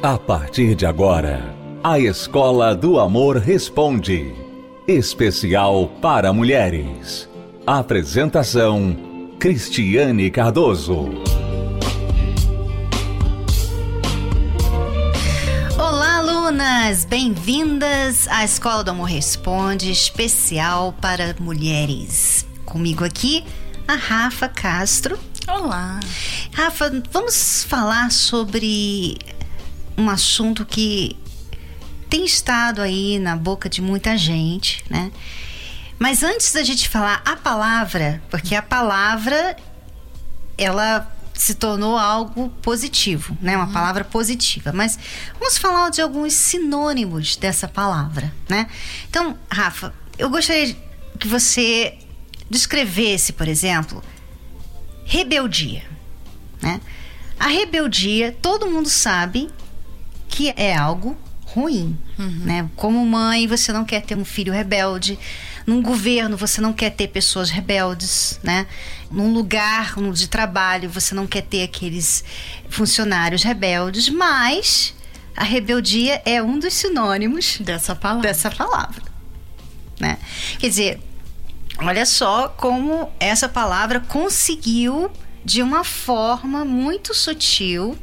A partir de agora, a Escola do Amor Responde. Especial para mulheres. Apresentação: Cristiane Cardoso. Olá, alunas! Bem-vindas à Escola do Amor Responde, especial para mulheres. Comigo aqui, a Rafa Castro. Olá! Rafa, vamos falar sobre um assunto que tem estado aí na boca de muita gente, né? Mas antes da gente falar a palavra, porque a palavra ela se tornou algo positivo, né? Uma uhum. palavra positiva. Mas vamos falar de alguns sinônimos dessa palavra, né? Então, Rafa, eu gostaria que você descrevesse, por exemplo, rebeldia, né? A rebeldia, todo mundo sabe que é algo ruim, uhum. né? Como mãe, você não quer ter um filho rebelde. Num governo, você não quer ter pessoas rebeldes, né? Num lugar de trabalho, você não quer ter aqueles funcionários rebeldes, mas a rebeldia é um dos sinônimos dessa palavra. Dessa palavra, né? Quer dizer, olha só como essa palavra conseguiu de uma forma muito sutil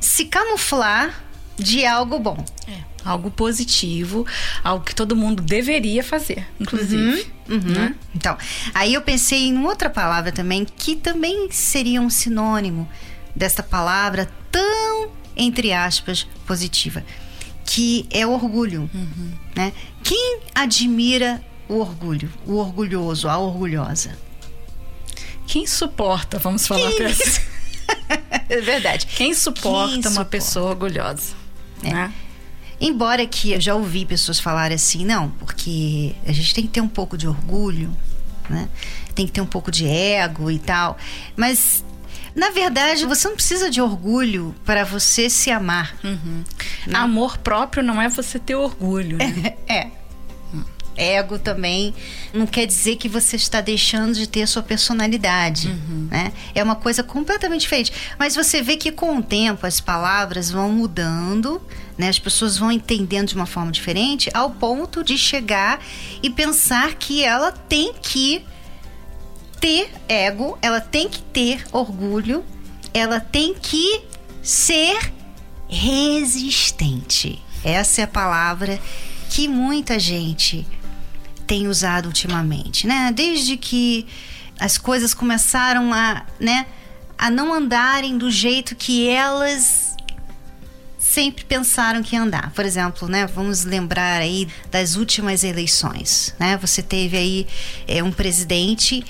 se camuflar de algo bom. É, algo positivo, algo que todo mundo deveria fazer, inclusive. Uhum, uhum. Né? Então, aí eu pensei em outra palavra também, que também seria um sinônimo dessa palavra tão, entre aspas, positiva, que é orgulho. Uhum. Né? Quem admira o orgulho, o orgulhoso, a orgulhosa? Quem suporta, vamos falar Quem... assim. é verdade. Quem suporta Quem uma suporta? pessoa orgulhosa? É. Né? Embora que eu já ouvi pessoas falarem assim, não, porque a gente tem que ter um pouco de orgulho, né? Tem que ter um pouco de ego e tal. Mas na verdade, você não precisa de orgulho para você se amar. Uhum. Né? Amor próprio não é você ter orgulho. Né? é ego também não quer dizer que você está deixando de ter a sua personalidade, uhum. né? É uma coisa completamente diferente. Mas você vê que com o tempo as palavras vão mudando, né? As pessoas vão entendendo de uma forma diferente, ao ponto de chegar e pensar que ela tem que ter ego, ela tem que ter orgulho, ela tem que ser resistente. Essa é a palavra que muita gente tem usado ultimamente, né? Desde que as coisas começaram a, né, a não andarem do jeito que elas sempre pensaram que ia andar. Por exemplo, né, vamos lembrar aí das últimas eleições, né? Você teve aí é, um presidente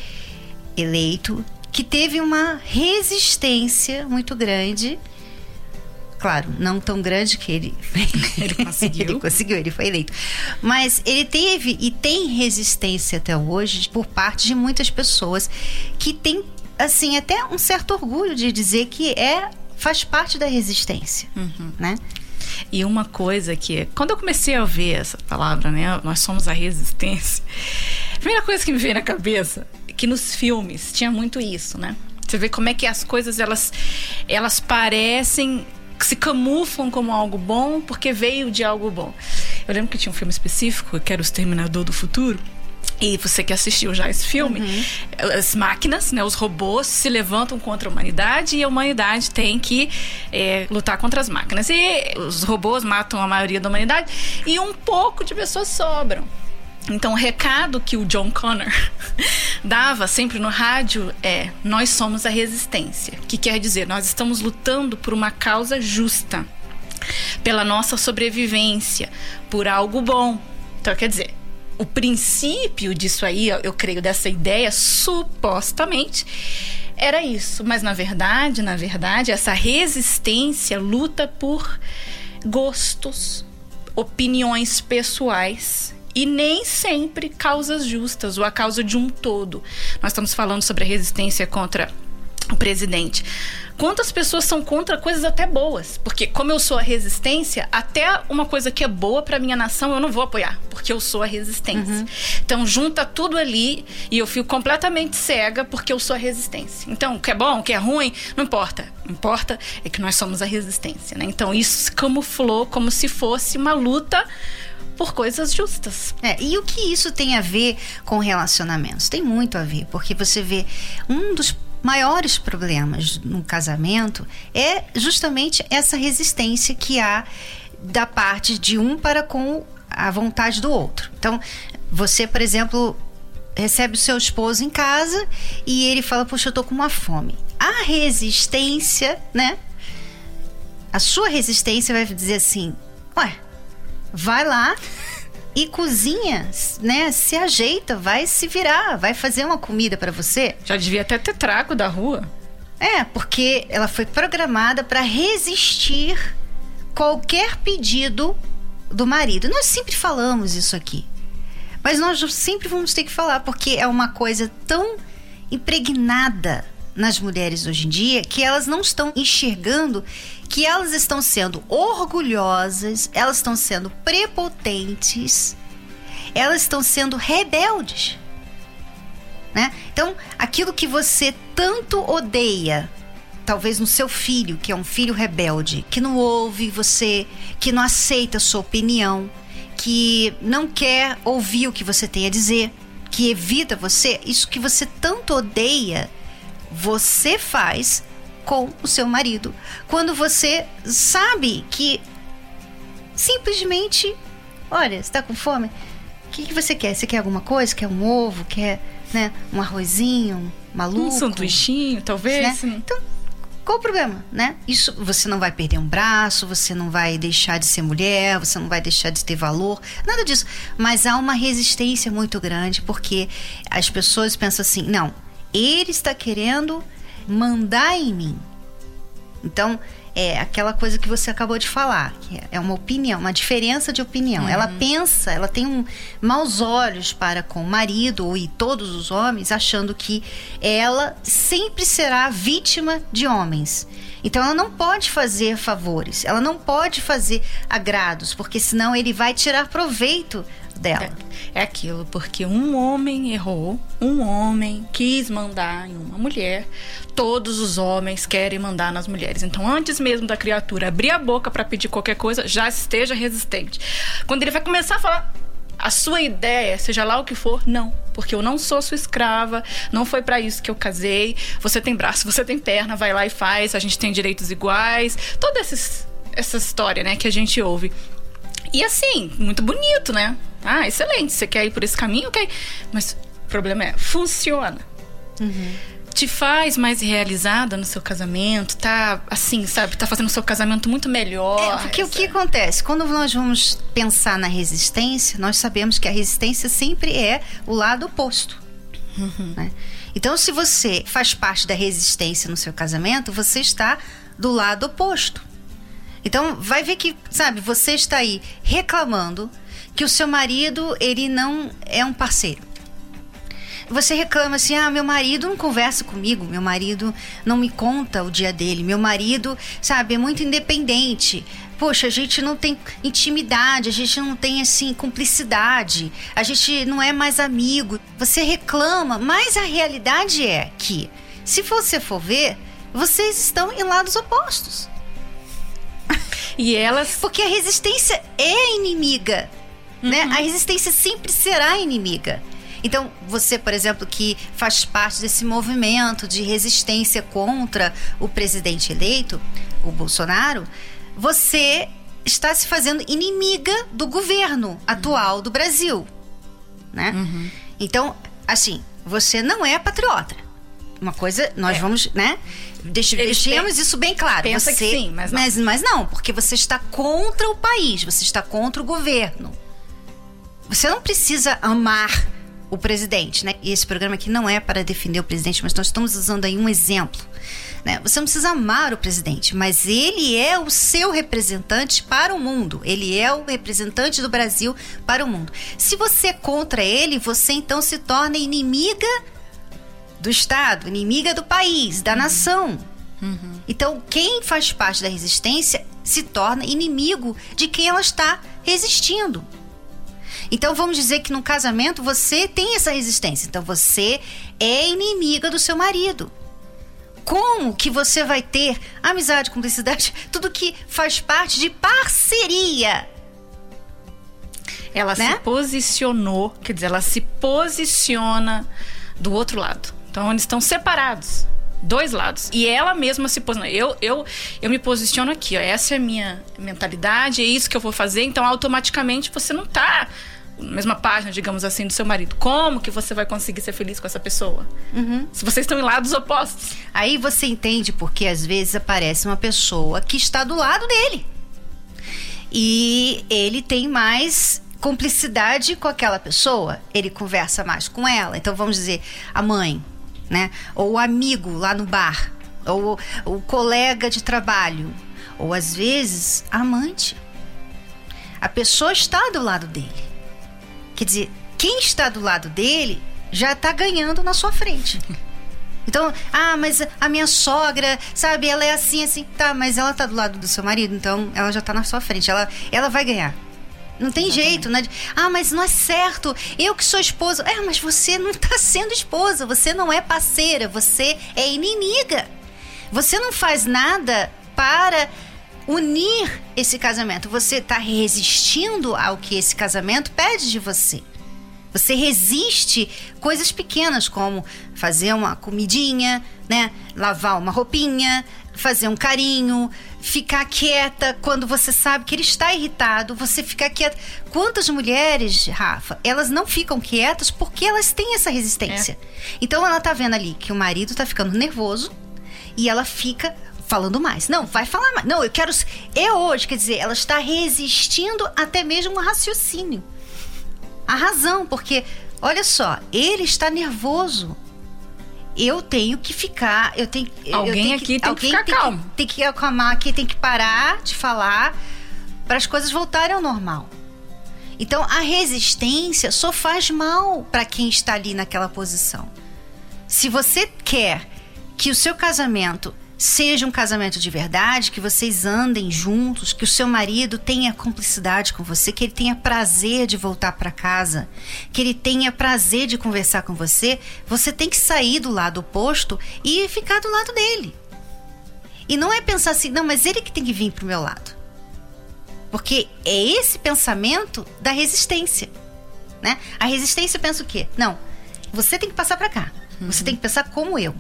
eleito que teve uma resistência muito grande Claro, não tão grande que ele. ele conseguiu. ele conseguiu, ele foi eleito. Mas ele teve e tem resistência até hoje por parte de muitas pessoas que tem, assim, até um certo orgulho de dizer que é faz parte da resistência, uhum. né? E uma coisa que, quando eu comecei a ouvir essa palavra, né, nós somos a resistência, a primeira coisa que me veio na cabeça é que nos filmes tinha muito isso, né? Você vê como é que as coisas elas, elas parecem se camuflam como algo bom porque veio de algo bom. Eu lembro que tinha um filme específico, que era O Exterminador do Futuro. E você que assistiu já esse filme, uhum. as máquinas, né, os robôs se levantam contra a humanidade e a humanidade tem que é, lutar contra as máquinas. E os robôs matam a maioria da humanidade e um pouco de pessoas sobram. Então, o recado que o John Connor dava sempre no rádio é: nós somos a resistência, que quer dizer, nós estamos lutando por uma causa justa, pela nossa sobrevivência, por algo bom. Então, quer dizer, o princípio disso aí, eu creio, dessa ideia, supostamente, era isso. Mas na verdade, na verdade, essa resistência luta por gostos, opiniões pessoais e nem sempre causas justas ou a causa de um todo. Nós estamos falando sobre a resistência contra o presidente. Quantas pessoas são contra coisas até boas? Porque como eu sou a resistência, até uma coisa que é boa para minha nação eu não vou apoiar, porque eu sou a resistência. Uhum. Então junta tudo ali e eu fico completamente cega porque eu sou a resistência. Então, o que é bom, o que é ruim, não importa. O que importa é que nós somos a resistência, né? Então isso se camuflou como se fosse uma luta por coisas justas. É, e o que isso tem a ver com relacionamentos? Tem muito a ver, porque você vê um dos maiores problemas no casamento é justamente essa resistência que há da parte de um para com a vontade do outro. Então, você, por exemplo, recebe o seu esposo em casa e ele fala: Poxa, eu tô com uma fome. A resistência, né? A sua resistência vai dizer assim: Ué, vai lá e cozinha, né? Se ajeita, vai se virar, vai fazer uma comida para você. Já devia até ter trago da rua. É, porque ela foi programada para resistir qualquer pedido do marido. Nós sempre falamos isso aqui. Mas nós sempre vamos ter que falar, porque é uma coisa tão impregnada nas mulheres hoje em dia que elas não estão enxergando que elas estão sendo orgulhosas, elas estão sendo prepotentes, elas estão sendo rebeldes. Né? Então, aquilo que você tanto odeia, talvez no seu filho, que é um filho rebelde, que não ouve você, que não aceita a sua opinião, que não quer ouvir o que você tem a dizer, que evita você, isso que você tanto odeia, você faz com o seu marido. Quando você sabe que simplesmente, olha, está com fome? O que, que, você quer? Você quer alguma coisa? Quer um ovo? Quer né, um arrozinho? Maluco? Um sanduichinho, talvez? Né? Então, qual o problema, né? Isso, você não vai perder um braço, você não vai deixar de ser mulher, você não vai deixar de ter valor, nada disso. Mas há uma resistência muito grande porque as pessoas pensam assim: não, ele está querendo mandar em mim. Então, é aquela coisa que você acabou de falar, que é uma opinião, uma diferença de opinião. Uhum. Ela pensa, ela tem um, maus olhos para com o marido e todos os homens, achando que ela sempre será vítima de homens. Então ela não pode fazer favores, ela não pode fazer agrados, porque senão ele vai tirar proveito dela. É, é aquilo, porque um homem errou, um homem quis mandar em uma mulher, todos os homens querem mandar nas mulheres. Então, antes mesmo da criatura abrir a boca para pedir qualquer coisa, já esteja resistente. Quando ele vai começar a falar, a sua ideia, seja lá o que for, não, porque eu não sou sua escrava, não foi para isso que eu casei. Você tem braço, você tem perna, vai lá e faz, a gente tem direitos iguais. Toda esses, essa história, né, que a gente ouve. E assim, muito bonito, né? Ah, excelente. Você quer ir por esse caminho? Ok. Mas o problema é, funciona. Uhum. Te faz mais realizada no seu casamento, tá assim, sabe, tá fazendo o seu casamento muito melhor. É, porque o que acontece? Quando nós vamos pensar na resistência, nós sabemos que a resistência sempre é o lado oposto. Uhum. Né? Então, se você faz parte da resistência no seu casamento, você está do lado oposto. Então, vai ver que, sabe, você está aí reclamando que o seu marido ele não é um parceiro. Você reclama assim: ah, meu marido não conversa comigo, meu marido não me conta o dia dele, meu marido, sabe, é muito independente. Poxa, a gente não tem intimidade, a gente não tem assim cumplicidade, a gente não é mais amigo. Você reclama, mas a realidade é que, se você for ver, vocês estão em lados opostos. E elas. Porque a resistência é inimiga né? Uhum. A resistência sempre será inimiga. Então, você, por exemplo, que faz parte desse movimento de resistência contra o presidente eleito, o Bolsonaro, você está se fazendo inimiga do governo atual do Brasil, né? Uhum. Então, assim, você não é patriota. Uma coisa, nós é. vamos, né? Deixemos isso bem claro. Pensa você, que sim, mas não. Mas, mas não, porque você está contra o país, você está contra o governo. Você não precisa amar o presidente, né? E esse programa aqui não é para defender o presidente, mas nós estamos usando aí um exemplo. Né? Você não precisa amar o presidente, mas ele é o seu representante para o mundo. Ele é o representante do Brasil para o mundo. Se você é contra ele, você então se torna inimiga do Estado, inimiga do país, da nação. Uhum. Então, quem faz parte da resistência se torna inimigo de quem ela está resistindo. Então, vamos dizer que no casamento você tem essa resistência. Então, você é inimiga do seu marido. Como que você vai ter amizade, cumplicidade, tudo que faz parte de parceria? Ela né? se posicionou, quer dizer, ela se posiciona do outro lado. Então, eles estão separados dois lados. E ela mesma se posiciona. Eu, eu, eu me posiciono aqui, ó. Essa é a minha mentalidade, é isso que eu vou fazer. Então, automaticamente, você não tá na mesma página, digamos assim, do seu marido. Como que você vai conseguir ser feliz com essa pessoa? Uhum. Se vocês estão em lados opostos. Aí você entende porque às vezes aparece uma pessoa que está do lado dele. E ele tem mais cumplicidade com aquela pessoa, ele conversa mais com ela. Então vamos dizer, a mãe, né? Ou o amigo lá no bar, ou o colega de trabalho, ou às vezes amante. A pessoa está do lado dele. Quer dizer, quem está do lado dele já está ganhando na sua frente. Então, ah, mas a minha sogra, sabe, ela é assim, assim. Tá, mas ela tá do lado do seu marido, então ela já tá na sua frente. Ela, ela vai ganhar. Não tem Exatamente. jeito, né? Ah, mas não é certo. Eu que sou esposa. É, mas você não está sendo esposa. Você não é parceira. Você é inimiga. Você não faz nada para unir esse casamento. Você está resistindo ao que esse casamento pede de você. Você resiste coisas pequenas como fazer uma comidinha, né? Lavar uma roupinha, fazer um carinho, ficar quieta quando você sabe que ele está irritado, você ficar quieta. Quantas mulheres, Rafa, elas não ficam quietas porque elas têm essa resistência. É. Então ela tá vendo ali que o marido tá ficando nervoso e ela fica falando mais. Não, vai falar mais. Não, eu quero. É hoje, quer dizer, ela está resistindo até mesmo um raciocínio. A razão, porque, olha só, ele está nervoso eu tenho que ficar, eu tenho alguém eu tenho aqui que, tem alguém que ficar tem calmo. Que, tem que acalmar aqui, tem que parar de falar para as coisas voltarem ao normal. Então a resistência só faz mal para quem está ali naquela posição. Se você quer que o seu casamento seja um casamento de verdade, que vocês andem juntos, que o seu marido tenha cumplicidade com você, que ele tenha prazer de voltar para casa, que ele tenha prazer de conversar com você, você tem que sair do lado oposto e ficar do lado dele. E não é pensar assim, não, mas ele que tem que vir pro meu lado. Porque é esse pensamento da resistência, né? A resistência pensa o quê? Não, você tem que passar para cá. Uhum. Você tem que pensar como eu.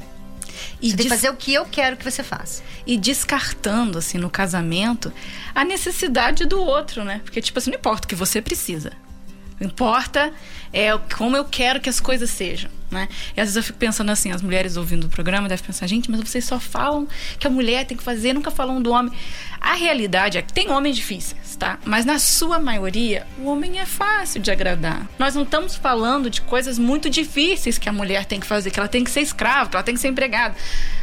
E você tem que fazer o que eu quero que você faça. E descartando, assim, no casamento, a necessidade do outro, né? Porque, tipo assim, não importa o que você precisa. Importa é como eu quero que as coisas sejam, né? E às vezes eu fico pensando assim, as mulheres ouvindo o programa devem pensar, gente, mas vocês só falam que a mulher tem que fazer, nunca falam do homem. A realidade é que tem homens difíceis, tá? Mas na sua maioria, o homem é fácil de agradar. Nós não estamos falando de coisas muito difíceis que a mulher tem que fazer, que ela tem que ser escrava, que ela tem que ser empregada.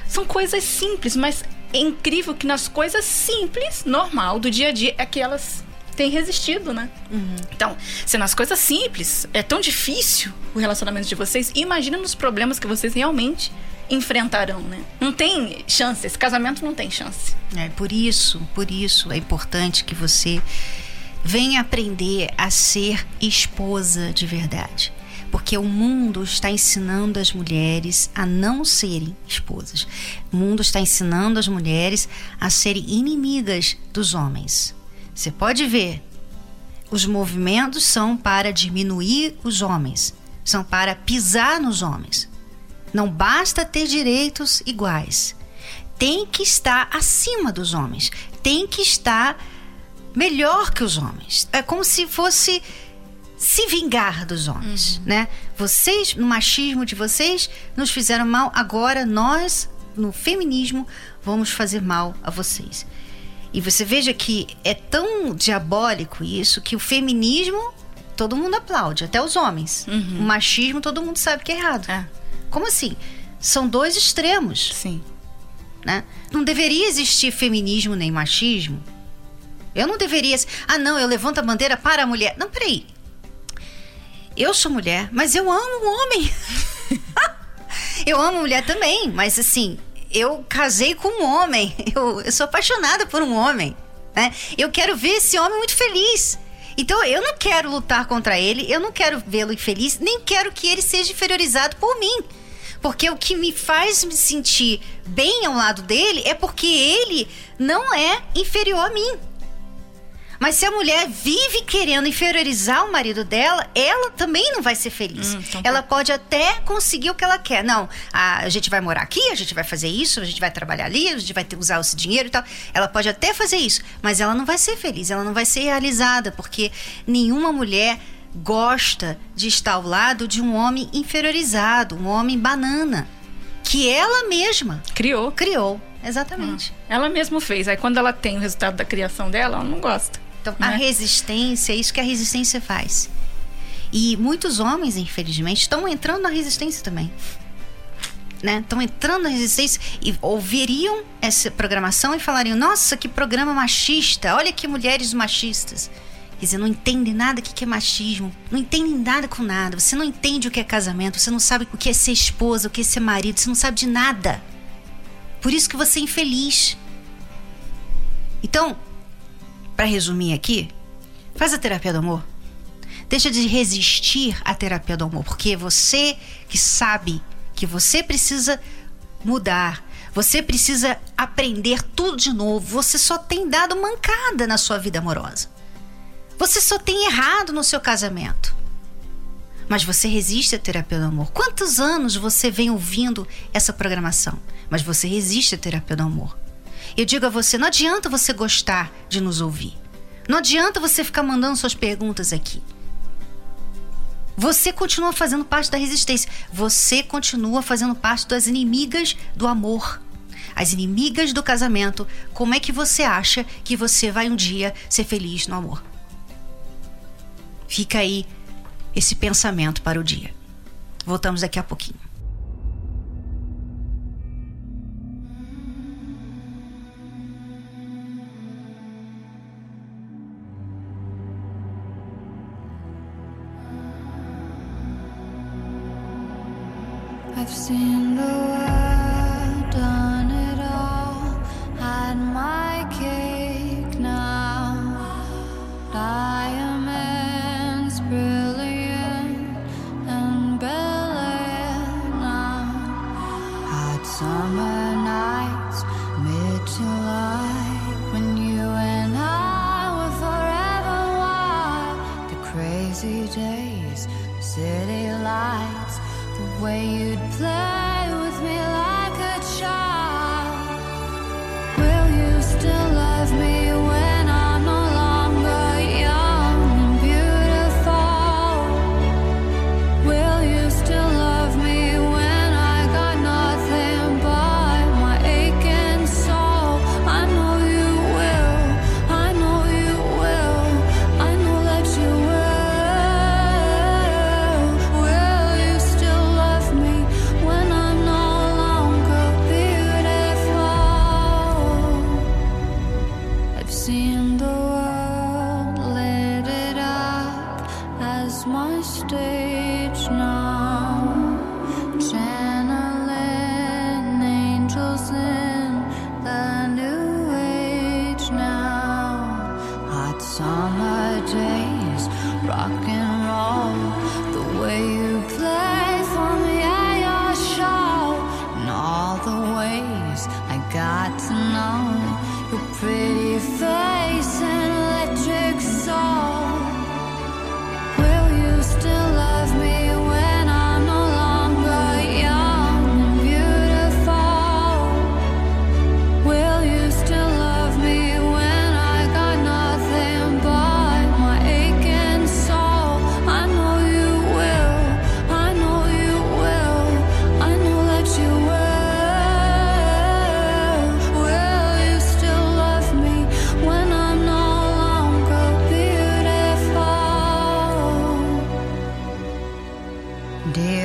São coisas simples, mas é incrível que nas coisas simples, normal, do dia a dia, é que elas tem resistido, né? Uhum. Então, se nas coisas simples é tão difícil o relacionamento de vocês, imagina nos problemas que vocês realmente enfrentarão, né? Não tem chance, esse casamento não tem chance. É por isso, por isso é importante que você venha aprender a ser esposa de verdade. Porque o mundo está ensinando as mulheres a não serem esposas. O mundo está ensinando as mulheres a serem inimigas dos homens. Você pode ver, os movimentos são para diminuir os homens, são para pisar nos homens. Não basta ter direitos iguais. Tem que estar acima dos homens, tem que estar melhor que os homens. É como se fosse se vingar dos homens, uhum. né? Vocês, no machismo de vocês, nos fizeram mal, agora nós, no feminismo, vamos fazer mal a vocês. E você veja que é tão diabólico isso que o feminismo todo mundo aplaude, até os homens. Uhum. O machismo todo mundo sabe que é errado. É. Como assim? São dois extremos. Sim. Né? Não deveria existir feminismo nem machismo. Eu não deveria. Ah, não, eu levanto a bandeira para a mulher. Não, peraí. Eu sou mulher, mas eu amo o homem. Eu amo mulher também, mas assim, eu casei com um homem. Eu, eu sou apaixonada por um homem. Né? Eu quero ver esse homem muito feliz. Então eu não quero lutar contra ele, eu não quero vê-lo infeliz, nem quero que ele seja inferiorizado por mim. Porque o que me faz me sentir bem ao lado dele é porque ele não é inferior a mim. Mas se a mulher vive querendo inferiorizar o marido dela, ela também não vai ser feliz. Hum, então ela tá. pode até conseguir o que ela quer. Não, a, a, gente vai morar aqui, a gente vai fazer isso, a gente vai trabalhar ali, a gente vai ter, usar esse dinheiro e tal. Ela pode até fazer isso, mas ela não vai ser feliz, ela não vai ser realizada, porque nenhuma mulher gosta de estar ao lado de um homem inferiorizado, um homem banana, que ela mesma criou. Criou, exatamente. Hum. Ela mesma fez. Aí quando ela tem o resultado da criação dela, ela não gosta. Então, né? a resistência, é isso que a resistência faz. E muitos homens, infelizmente, estão entrando na resistência também. Né? Estão entrando na resistência e ouviriam essa programação e falariam: Nossa, que programa machista! Olha que mulheres machistas. Quer dizer, não entendem nada o que é machismo, não entendem nada com nada. Você não entende o que é casamento, você não sabe o que é ser esposa, o que é ser marido, você não sabe de nada. Por isso que você é infeliz. Então, para resumir aqui, faz a terapia do amor. Deixa de resistir à terapia do amor, porque você que sabe que você precisa mudar, você precisa aprender tudo de novo, você só tem dado mancada na sua vida amorosa. Você só tem errado no seu casamento. Mas você resiste à terapia do amor. Quantos anos você vem ouvindo essa programação? Mas você resiste à terapia do amor. Eu digo a você: não adianta você gostar de nos ouvir. Não adianta você ficar mandando suas perguntas aqui. Você continua fazendo parte da resistência. Você continua fazendo parte das inimigas do amor. As inimigas do casamento. Como é que você acha que você vai um dia ser feliz no amor? Fica aí esse pensamento para o dia. Voltamos daqui a pouquinho. You'd play days, rocking. dear.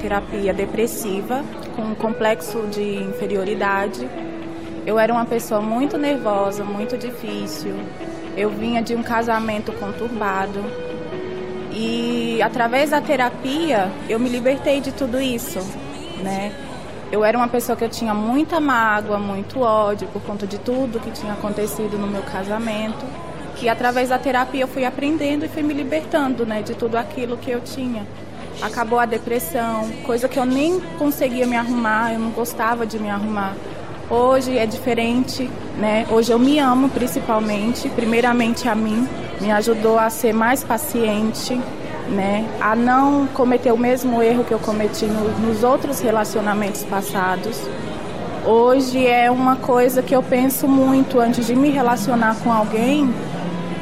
Terapia depressiva, com um complexo de inferioridade. Eu era uma pessoa muito nervosa, muito difícil. Eu vinha de um casamento conturbado. E através da terapia, eu me libertei de tudo isso, né? Eu era uma pessoa que eu tinha muita mágoa, muito ódio por conta de tudo que tinha acontecido no meu casamento. Que através da terapia eu fui aprendendo e fui me libertando, né, de tudo aquilo que eu tinha. Acabou a depressão, coisa que eu nem conseguia me arrumar, eu não gostava de me arrumar. Hoje é diferente, né? Hoje eu me amo principalmente, primeiramente a mim, me ajudou a ser mais paciente, né, a não cometer o mesmo erro que eu cometi no, nos outros relacionamentos passados. Hoje é uma coisa que eu penso muito antes de me relacionar com alguém.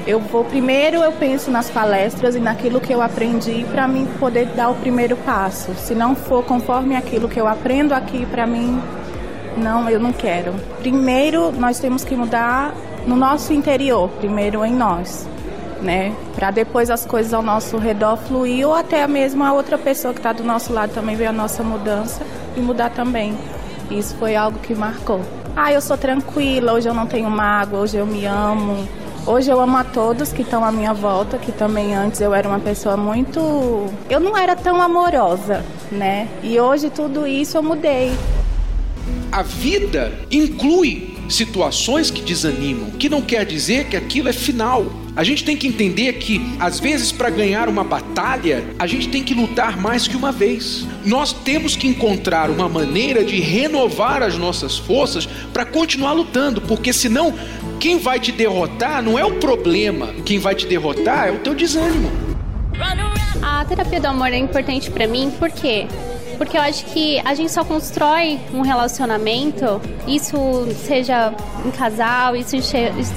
Eu vou primeiro eu penso nas palestras e naquilo que eu aprendi para mim poder dar o primeiro passo. Se não for conforme aquilo que eu aprendo aqui para mim, não, eu não quero. Primeiro nós temos que mudar no nosso interior, primeiro em nós né? Para depois as coisas ao nosso redor fluir ou até mesmo a outra pessoa que está do nosso lado também ver a nossa mudança e mudar também. Isso foi algo que marcou. Ah, eu sou tranquila, hoje eu não tenho mágoa, hoje eu me amo. Hoje eu amo a todos que estão à minha volta, que também antes eu era uma pessoa muito. Eu não era tão amorosa, né? E hoje tudo isso eu mudei. A vida inclui situações que desanimam, que não quer dizer que aquilo é final. A gente tem que entender que, às vezes, para ganhar uma batalha, a gente tem que lutar mais que uma vez. Nós temos que encontrar uma maneira de renovar as nossas forças para continuar lutando, porque senão, quem vai te derrotar não é o problema, quem vai te derrotar é o teu desânimo. A terapia do amor é importante para mim porque porque eu acho que a gente só constrói um relacionamento, isso seja em casal, isso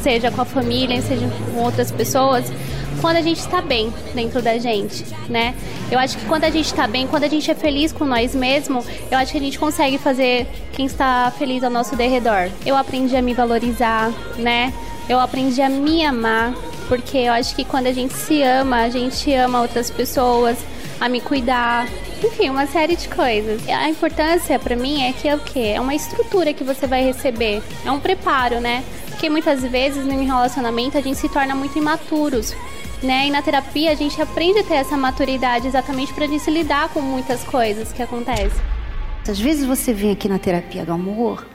seja com a família, seja com outras pessoas, quando a gente está bem dentro da gente, né? Eu acho que quando a gente está bem, quando a gente é feliz com nós mesmos, eu acho que a gente consegue fazer quem está feliz ao nosso derredor. Eu aprendi a me valorizar, né? Eu aprendi a me amar, porque eu acho que quando a gente se ama, a gente ama outras pessoas, a me cuidar, enfim, uma série de coisas. A importância para mim é que é o quê? É uma estrutura que você vai receber, é um preparo, né? Porque muitas vezes no relacionamento a gente se torna muito imaturos. Né? E na terapia a gente aprende a ter essa maturidade exatamente para a gente lidar com muitas coisas que acontecem. Às vezes você vem aqui na terapia do amor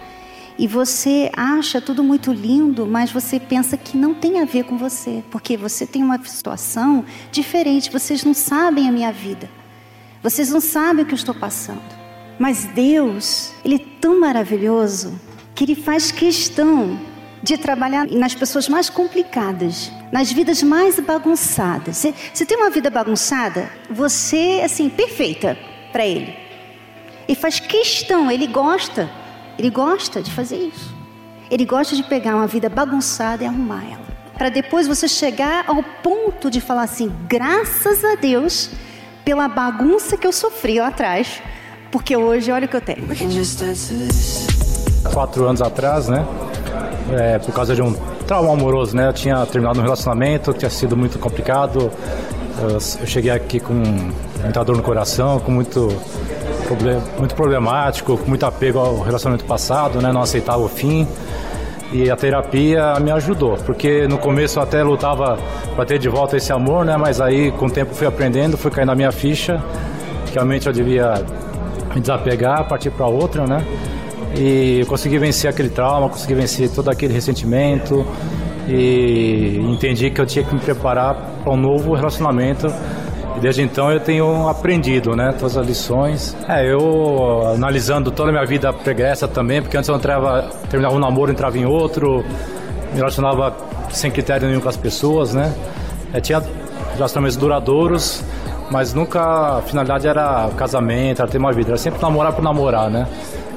e você acha tudo muito lindo, mas você pensa que não tem a ver com você, porque você tem uma situação diferente, vocês não sabem a minha vida. Vocês não sabem o que eu estou passando. Mas Deus, Ele é tão maravilhoso que Ele faz questão de trabalhar nas pessoas mais complicadas, nas vidas mais bagunçadas. Você, você tem uma vida bagunçada, você, assim, perfeita para Ele. E faz questão, Ele gosta, Ele gosta de fazer isso. Ele gosta de pegar uma vida bagunçada e arrumar ela. Para depois você chegar ao ponto de falar assim: graças a Deus pela bagunça que eu sofri lá atrás, porque hoje olha o que eu tenho. Quatro anos atrás, né? É, por causa de um trauma amoroso, né? Eu tinha terminado um relacionamento tinha sido muito complicado. Eu, eu cheguei aqui com muita dor no coração, com muito muito problemático, com muito apego ao relacionamento passado, né? Não aceitava o fim. E a terapia me ajudou, porque no começo eu até lutava para ter de volta esse amor, né? Mas aí com o tempo fui aprendendo, fui caindo na minha ficha, que realmente eu devia me desapegar, partir para outra, né? E eu consegui vencer aquele trauma, consegui vencer todo aquele ressentimento e entendi que eu tinha que me preparar para um novo relacionamento e desde então eu tenho aprendido, né, todas as lições. É, eu analisando toda a minha vida pregressa também, porque antes eu entrava, terminava um namoro, entrava em outro, me relacionava sem critério nenhum com as pessoas, né. Eu tinha relacionamentos duradouros, mas nunca a finalidade era casamento, era ter uma vida, era sempre namorar por namorar, né.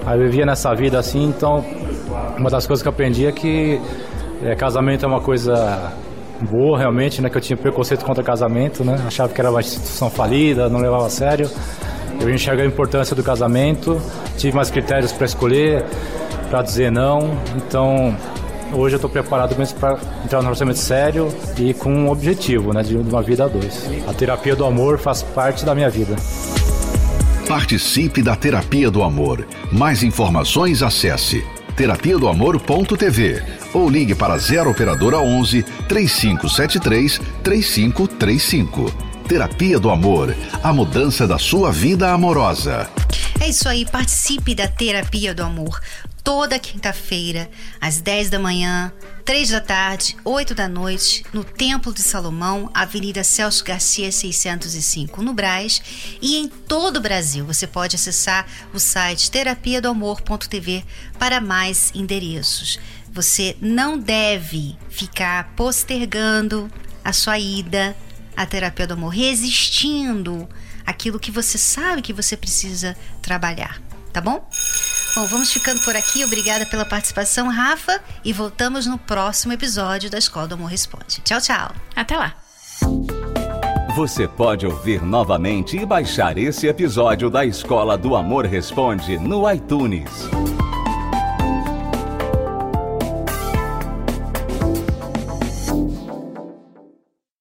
Aí eu vivia nessa vida assim, então uma das coisas que eu aprendi é que é, casamento é uma coisa boa realmente, né? Que eu tinha preconceito contra casamento, né? Achava que era uma instituição falida, não levava a sério. Eu enxerguei a importância do casamento, tive mais critérios para escolher, para dizer não. Então, hoje eu estou preparado mesmo para entrar num relacionamento sério e com um objetivo, né? De uma vida a dois. A terapia do amor faz parte da minha vida. Participe da Terapia do Amor. Mais informações acesse terapia do amor.tv ou ligue para 0 operadora 11 3573 3535. Terapia do Amor, a mudança da sua vida amorosa. É isso aí, participe da Terapia do Amor toda quinta-feira, às 10 da manhã, 3 da tarde, 8 da noite, no Templo de Salomão, Avenida Celso Garcia 605, no Braz, e em todo o Brasil. Você pode acessar o site terapia para mais endereços. Você não deve ficar postergando a sua ida à terapia do amor, resistindo aquilo que você sabe que você precisa trabalhar, tá bom? Bom, vamos ficando por aqui. Obrigada pela participação, Rafa. E voltamos no próximo episódio da Escola do Amor Responde. Tchau, tchau. Até lá. Você pode ouvir novamente e baixar esse episódio da Escola do Amor Responde no iTunes.